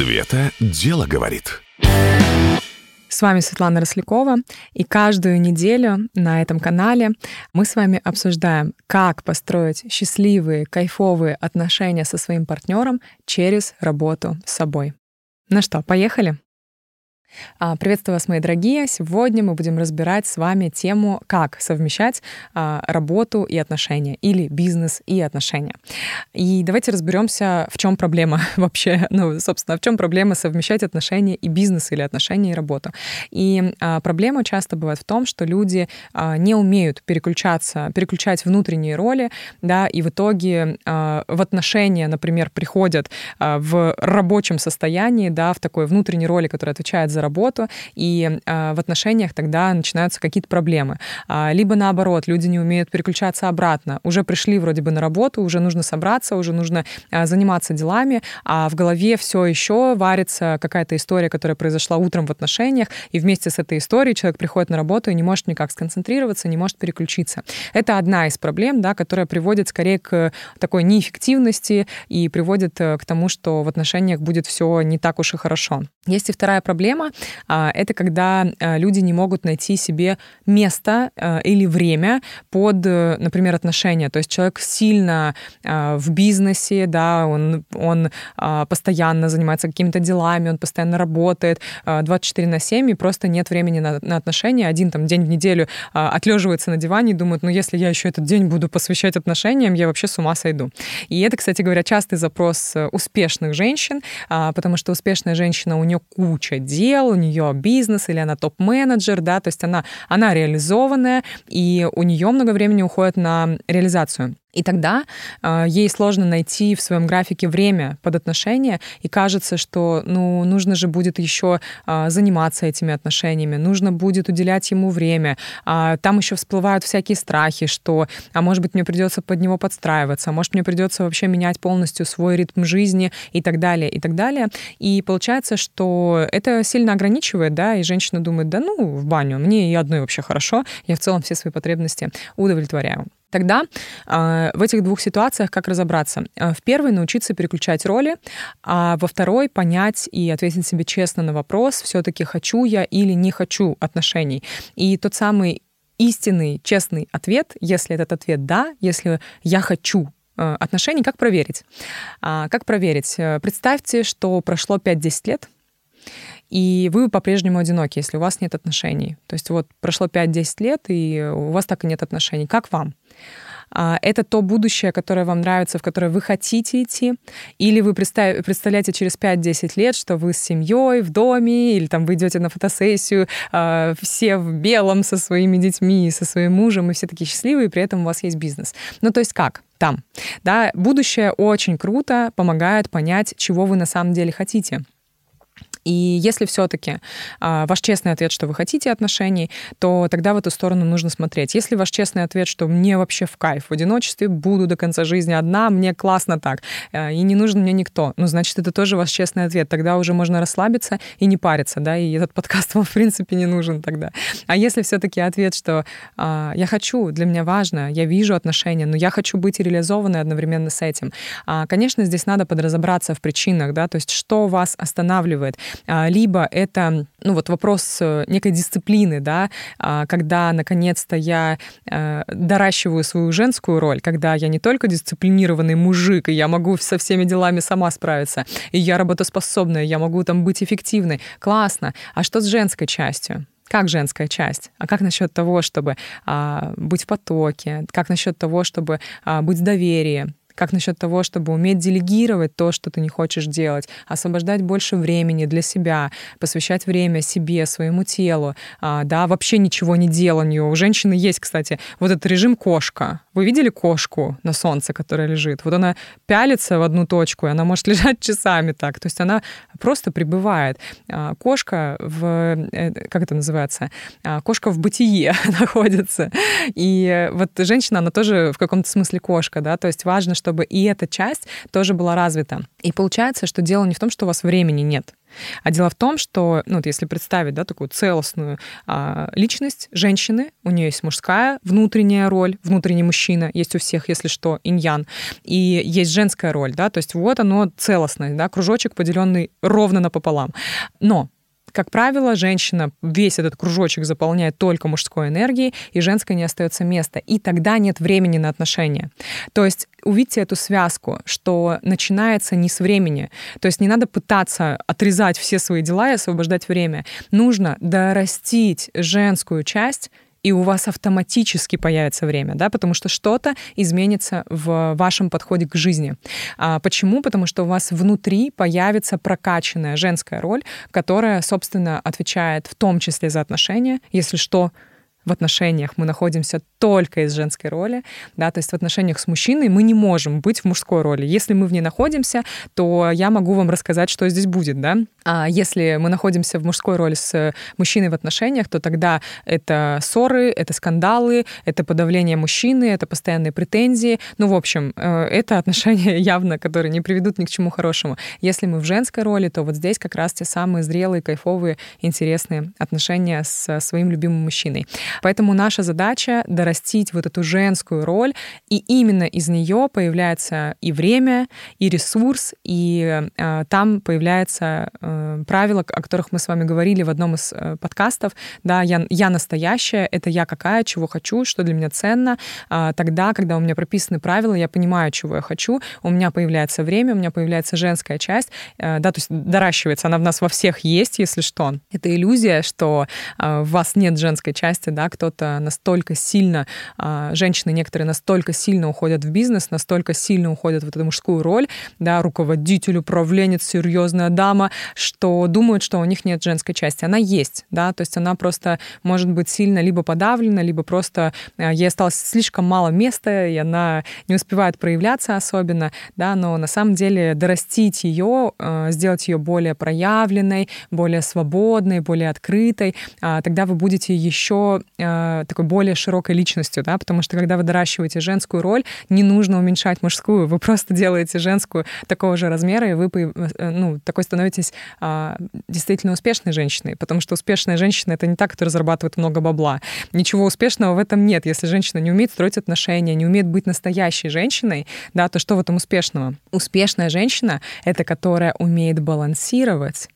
Света дело говорит. С вами Светлана Рослякова, и каждую неделю на этом канале мы с вами обсуждаем, как построить счастливые, кайфовые отношения со своим партнером через работу с собой. Ну что, поехали? А, приветствую вас, мои дорогие. Сегодня мы будем разбирать с вами тему, как совмещать а, работу и отношения или бизнес и отношения. И давайте разберемся, в чем проблема вообще, ну, собственно, в чем проблема совмещать отношения и бизнес или отношения и работу. И а, проблема часто бывает в том, что люди не умеют переключаться, переключать внутренние роли, да, и в итоге в отношения, например, приходят в рабочем состоянии, да, в такой внутренней роли, которая отвечает за за работу, и э, в отношениях тогда начинаются какие-то проблемы. А, либо наоборот, люди не умеют переключаться обратно. Уже пришли вроде бы на работу, уже нужно собраться, уже нужно э, заниматься делами, а в голове все еще варится какая-то история, которая произошла утром в отношениях, и вместе с этой историей человек приходит на работу и не может никак сконцентрироваться, не может переключиться. Это одна из проблем, да, которая приводит скорее к такой неэффективности и приводит э, к тому, что в отношениях будет все не так уж и хорошо. Есть и вторая проблема, а, это когда а, люди не могут найти себе место а, или время под, э, например, отношения. То есть человек сильно в бизнесе, да, он, он постоянно занимается какими-то делами, он постоянно работает 24 на 7, и просто нет времени на, на отношения. Один там день в неделю отлеживается на диване и думает, ну, если я еще этот день буду посвящать отношениям, я вообще с ума сойду. И это, кстати говоря, частый запрос э, успешных женщин, потому что успешная женщина, у нее куча дел, у нее бизнес или она топ-менеджер, да, то есть она, она реализованная, и у нее много времени уходит на реализацию. И тогда э, ей сложно найти в своем графике время под отношения, и кажется, что ну, нужно же будет еще э, заниматься этими отношениями, нужно будет уделять ему время. А там еще всплывают всякие страхи, что, а может быть, мне придется под него подстраиваться, а может, мне придется вообще менять полностью свой ритм жизни и так далее, и так далее. И получается, что это сильно ограничивает, да, и женщина думает, да ну, в баню, мне и одной вообще хорошо, я в целом все свои потребности удовлетворяю. Тогда э, в этих двух ситуациях как разобраться? Э, в первой научиться переключать роли, а во второй понять и ответить себе честно на вопрос, все-таки хочу я или не хочу отношений. И тот самый истинный, честный ответ, если этот ответ да, если я хочу э, отношений, как проверить? А, как проверить? Э, представьте, что прошло 5-10 лет, и вы по-прежнему одиноки, если у вас нет отношений. То есть вот прошло 5-10 лет, и у вас так и нет отношений. Как вам? А, это то будущее, которое вам нравится, в которое вы хотите идти, или вы представляете через 5-10 лет, что вы с семьей в доме, или там вы идете на фотосессию, а, все в белом со своими детьми, со своим мужем, и все такие счастливые, и при этом у вас есть бизнес. Ну, то есть как? Там. Да, будущее очень круто помогает понять, чего вы на самом деле хотите. И если все-таки а, ваш честный ответ, что вы хотите отношений, то тогда в эту сторону нужно смотреть. Если ваш честный ответ, что мне вообще в кайф в одиночестве, буду до конца жизни одна, мне классно так, э, и не нужен мне никто, ну, значит, это тоже ваш честный ответ. Тогда уже можно расслабиться и не париться, да, и этот подкаст вам, в принципе, не нужен тогда. А если все-таки ответ, что а, я хочу, для меня важно, я вижу отношения, но я хочу быть реализованной одновременно с этим, а, конечно, здесь надо подразобраться в причинах, да, то есть что вас останавливает. А, либо это ну вот вопрос э, некой дисциплины, да, а, когда наконец-то я э, доращиваю свою женскую роль, когда я не только дисциплинированный мужик, и я могу со всеми делами сама справиться, и я работоспособная, я могу там быть эффективной, классно. А что с женской частью? Как женская часть? А как насчет того, чтобы а, быть в потоке? Как насчет того, чтобы а, быть в доверии? Как насчет того, чтобы уметь делегировать то, что ты не хочешь делать, освобождать больше времени для себя, посвящать время себе, своему телу, а, да, вообще ничего не деланию. У женщины есть, кстати, вот этот режим кошка. Вы видели кошку на солнце, которая лежит? Вот она пялится в одну точку, и она может лежать часами так. То есть она просто пребывает. А, кошка в... Э, как это называется? А, кошка в бытие находится. И вот женщина, она тоже в каком-то смысле кошка, да, то есть важно, чтобы и эта часть тоже была развита. И получается, что дело не в том, что у вас времени нет, А дело в том, что, ну, вот если представить, да, такую целостную а, личность женщины, у нее есть мужская внутренняя роль, внутренний мужчина, есть у всех, если что, иньян, и есть женская роль, да, то есть вот оно целостное, да, кружочек, поделенный ровно напополам. Но как правило, женщина весь этот кружочек заполняет только мужской энергией, и женской не остается места. И тогда нет времени на отношения. То есть увидьте эту связку, что начинается не с времени. То есть не надо пытаться отрезать все свои дела и освобождать время. Нужно дорастить женскую часть и у вас автоматически появится время, да, потому что что-то изменится в вашем подходе к жизни. А почему? Потому что у вас внутри появится прокачанная женская роль, которая, собственно, отвечает в том числе за отношения, если что, в отношениях мы находимся только из женской роли, да, то есть в отношениях с мужчиной мы не можем быть в мужской роли. Если мы в ней находимся, то я могу вам рассказать, что здесь будет, да. А если мы находимся в мужской роли с мужчиной в отношениях, то тогда это ссоры, это скандалы, это подавление мужчины, это постоянные претензии. Ну, в общем, э, это отношения явно, которые не приведут ни к чему хорошему. Если мы в женской роли, то вот здесь как раз те самые зрелые, кайфовые, интересные отношения с своим любимым мужчиной. Поэтому наша задача — дорастить вот эту женскую роль, и именно из нее появляется и время, и ресурс, и э, там появляется э, правила, о которых мы с вами говорили в одном из э, подкастов. Да, я, я настоящая, это я какая, чего хочу, что для меня ценно. Э, тогда, когда у меня прописаны правила, я понимаю, чего я хочу, у меня появляется время, у меня появляется женская часть, э, да, то есть доращивается, она в нас во всех есть, если что. Это иллюзия, что э, в вас нет женской части, да, кто-то настолько сильно, а, женщины некоторые настолько сильно уходят в бизнес, настолько сильно уходят в эту мужскую роль, да, руководитель, управленец, серьезная дама, что думают, что у них нет женской части. Она есть, да, то есть она просто может быть сильно либо подавлена, либо просто а, ей осталось слишком мало места, и она не успевает проявляться особенно, да, но на самом деле дорастить ее, а, сделать ее более проявленной, более свободной, более открытой, тогда вы будете еще э, такой более широкой личностью, да, потому что когда вы доращиваете женскую роль, не нужно уменьшать мужскую, вы просто делаете женскую такого же размера, и вы, э, ну, такой становитесь э, действительно успешной женщиной, потому что успешная женщина — это не та, которая зарабатывает много бабла. Ничего успешного в этом нет. Если женщина не умеет строить отношения, не умеет быть настоящей женщиной, да, то что в этом успешного? Успешная женщина — это которая умеет балансировать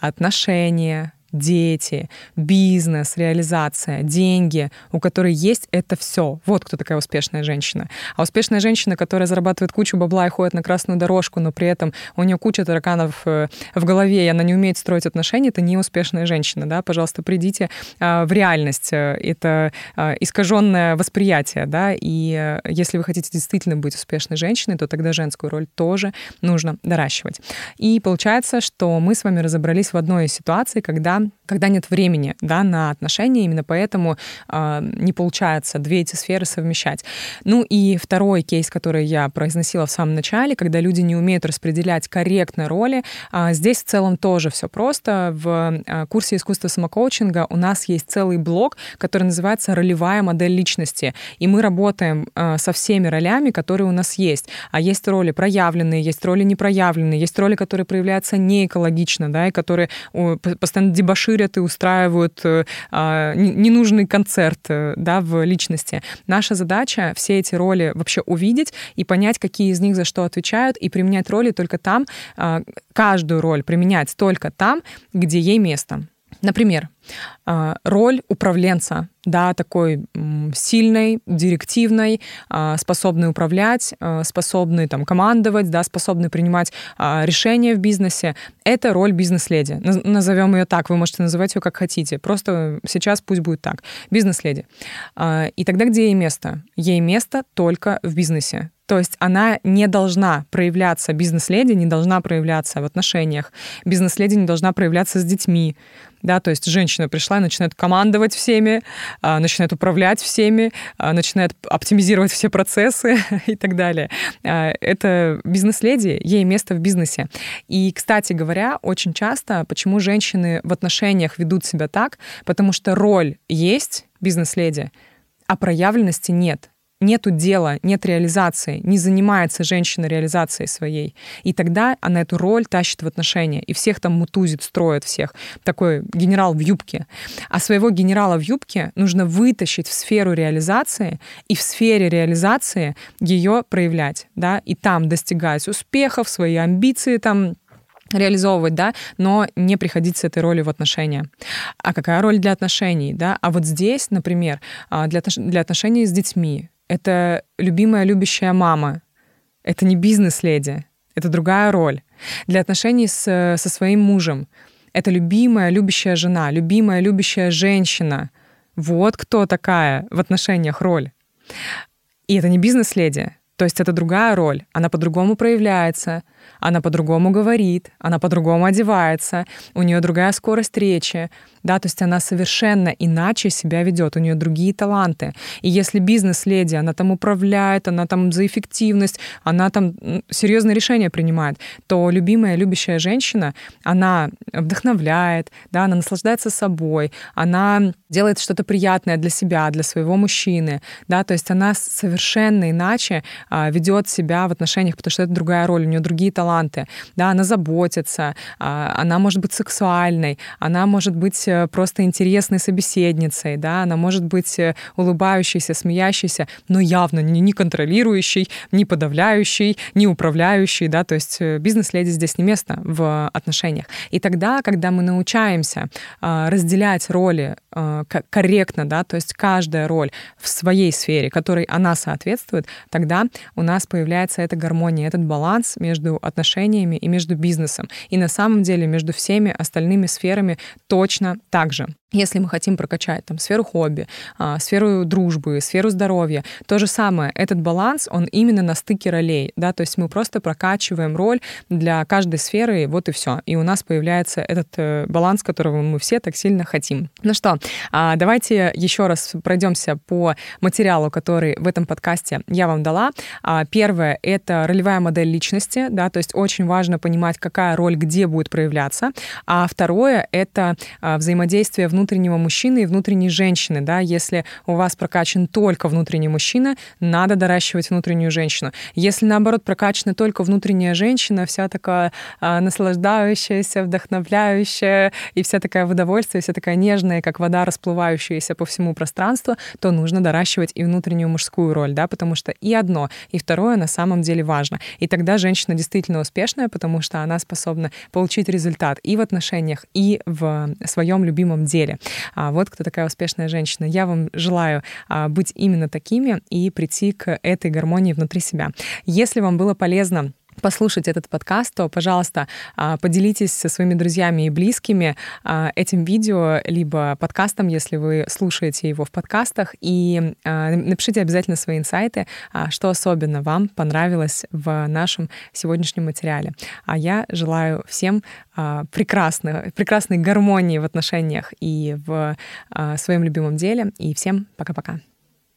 отношения, дети, бизнес, реализация, деньги, у которой есть это все. Вот кто такая успешная женщина. А успешная женщина, которая зарабатывает кучу бабла и ходит на красную дорожку, но при этом у нее куча тараканов э, в голове, и она не умеет строить отношения, это не успешная женщина. Да? Пожалуйста, придите а, в реальность. Это а, искаженное восприятие. Да? И э, если вы хотите действительно быть успешной женщиной, то тогда женскую роль тоже нужно доращивать. И получается, что мы с вами разобрались в одной из ситуаций, когда когда нет времени да, на отношения, именно поэтому э, не получается две эти сферы совмещать. Ну и второй кейс, который я произносила в самом начале, когда люди не умеют распределять корректно роли, э, здесь в целом тоже все просто. В э, курсе искусства самокоучинга у нас есть целый блок, который называется «Ролевая модель личности», и мы работаем э, со всеми ролями, которые у нас есть. А есть роли проявленные, есть роли непроявленные, есть роли, которые проявляются неэкологично, да, и которые постоянно дебоширят и устраивают э, а, ненужный концерт э, да, в личности. Наша задача все эти роли вообще увидеть и понять, какие из них за что отвечают, и применять роли только там, а, каждую роль применять только там, где ей место. Например, роль управленца, да, такой сильной, директивной, а, способной управлять, а, способной там командовать, да, способной принимать решения в бизнесе. Это роль бизнес-леди. Назовем ее так, вы можете называть ее как хотите. Просто сейчас пусть будет так. Бизнес-леди. И тогда где ей место? Ей место только в бизнесе. То есть она не должна проявляться, бизнес-леди не должна проявляться в отношениях, бизнес-леди не должна проявляться с детьми, да, то есть женщина пришла и начинает командовать всеми, а, начинает управлять всеми, а, начинает оптимизировать все процессы и так далее. А, это бизнес-леди, ей место в бизнесе. И, кстати говоря, очень часто, почему женщины в отношениях ведут себя так, потому что роль есть бизнес-леди, а проявленности нет. Нету дела, нет реализации, не занимается женщина реализацией своей. И тогда она эту роль тащит в отношения, и всех там мутузит, строит всех. Такой генерал в юбке. А своего генерала в юбке нужно вытащить в сферу реализации, и в сфере реализации ее проявлять, да, и там достигать успехов, свои амбиции там реализовывать, да, но не приходить с этой ролью в отношения. А какая роль для отношений, да? А вот здесь, например, а, для, для отношений с детьми, это любимая, любящая мама. Это не бизнес-леди, это другая роль. Для отношений с, со своим мужем это любимая, любящая жена, любимая, любящая женщина. Вот кто такая в отношениях роль. И это не бизнес-леди, то есть это другая роль, она по-другому проявляется, она по-другому говорит, она по-другому одевается, у нее другая скорость речи, да, то есть она совершенно иначе себя ведет, у нее другие таланты. И если бизнес-леди, она там управляет, она там за эффективность, она там серьезные решения принимает, то любимая, любящая женщина, она вдохновляет, да, она наслаждается собой, она делает что-то приятное для себя, для своего мужчины, да, то есть она совершенно иначе а, ведет себя в отношениях, потому что это другая роль, у нее другие таланты, да, она заботится, а, она может быть сексуальной, она может быть просто интересной собеседницей, да, она может быть э, улыбающейся, смеящейся, но явно не, не контролирующей, не подавляющей, не управляющей, да, то есть э, бизнес-леди здесь не место в отношениях. И тогда, когда мы научаемся разделять роли корректно, да, то есть каждая роль в своей сфере, которой она соответствует, тогда у нас появляется эта гармония, этот баланс между отношениями и между бизнесом. И на самом деле между всеми остальными сферами точно так же. Если мы хотим прокачать там сферу хобби, а, сферу дружбы, сферу здоровья, то же самое. Этот баланс, он именно на стыке ролей, да, то есть мы просто прокачиваем роль для каждой сферы, вот и все. И у нас появляется этот э, баланс, которого мы все так сильно хотим. Ну что, а, давайте еще раз пройдемся по материалу, который в этом подкасте я вам дала. А, первое — это ролевая модель личности, да, то есть очень важно понимать, какая роль где будет проявляться. А второе — это взаимодействие внутри внутреннего мужчины и внутренней женщины, да, если у вас прокачан только внутренний мужчина, надо доращивать внутреннюю женщину. Если, наоборот, прокачана только внутренняя женщина, вся такая а, наслаждающаяся, вдохновляющая, и вся такая в удовольствие, вся такая нежная, как вода, расплывающаяся по всему пространству, то нужно доращивать и внутреннюю мужскую роль, да, потому что и одно, и второе на самом деле важно. И тогда женщина действительно успешная, потому что она способна получить результат и в отношениях, и в своем любимом деле деле. А вот кто такая успешная женщина. Я вам желаю а, быть именно такими и прийти к этой гармонии внутри себя. Если вам было полезно послушать этот подкаст, то, пожалуйста, а, поделитесь со своими друзьями и близкими а, этим видео, либо подкастом, если вы слушаете его в подкастах, и а, напишите обязательно свои инсайты, что особенно вам понравилось в нашем сегодняшнем материале. А я желаю всем прекрасной, прекрасной гармонии в отношениях и в своем любимом деле, и всем пока-пока.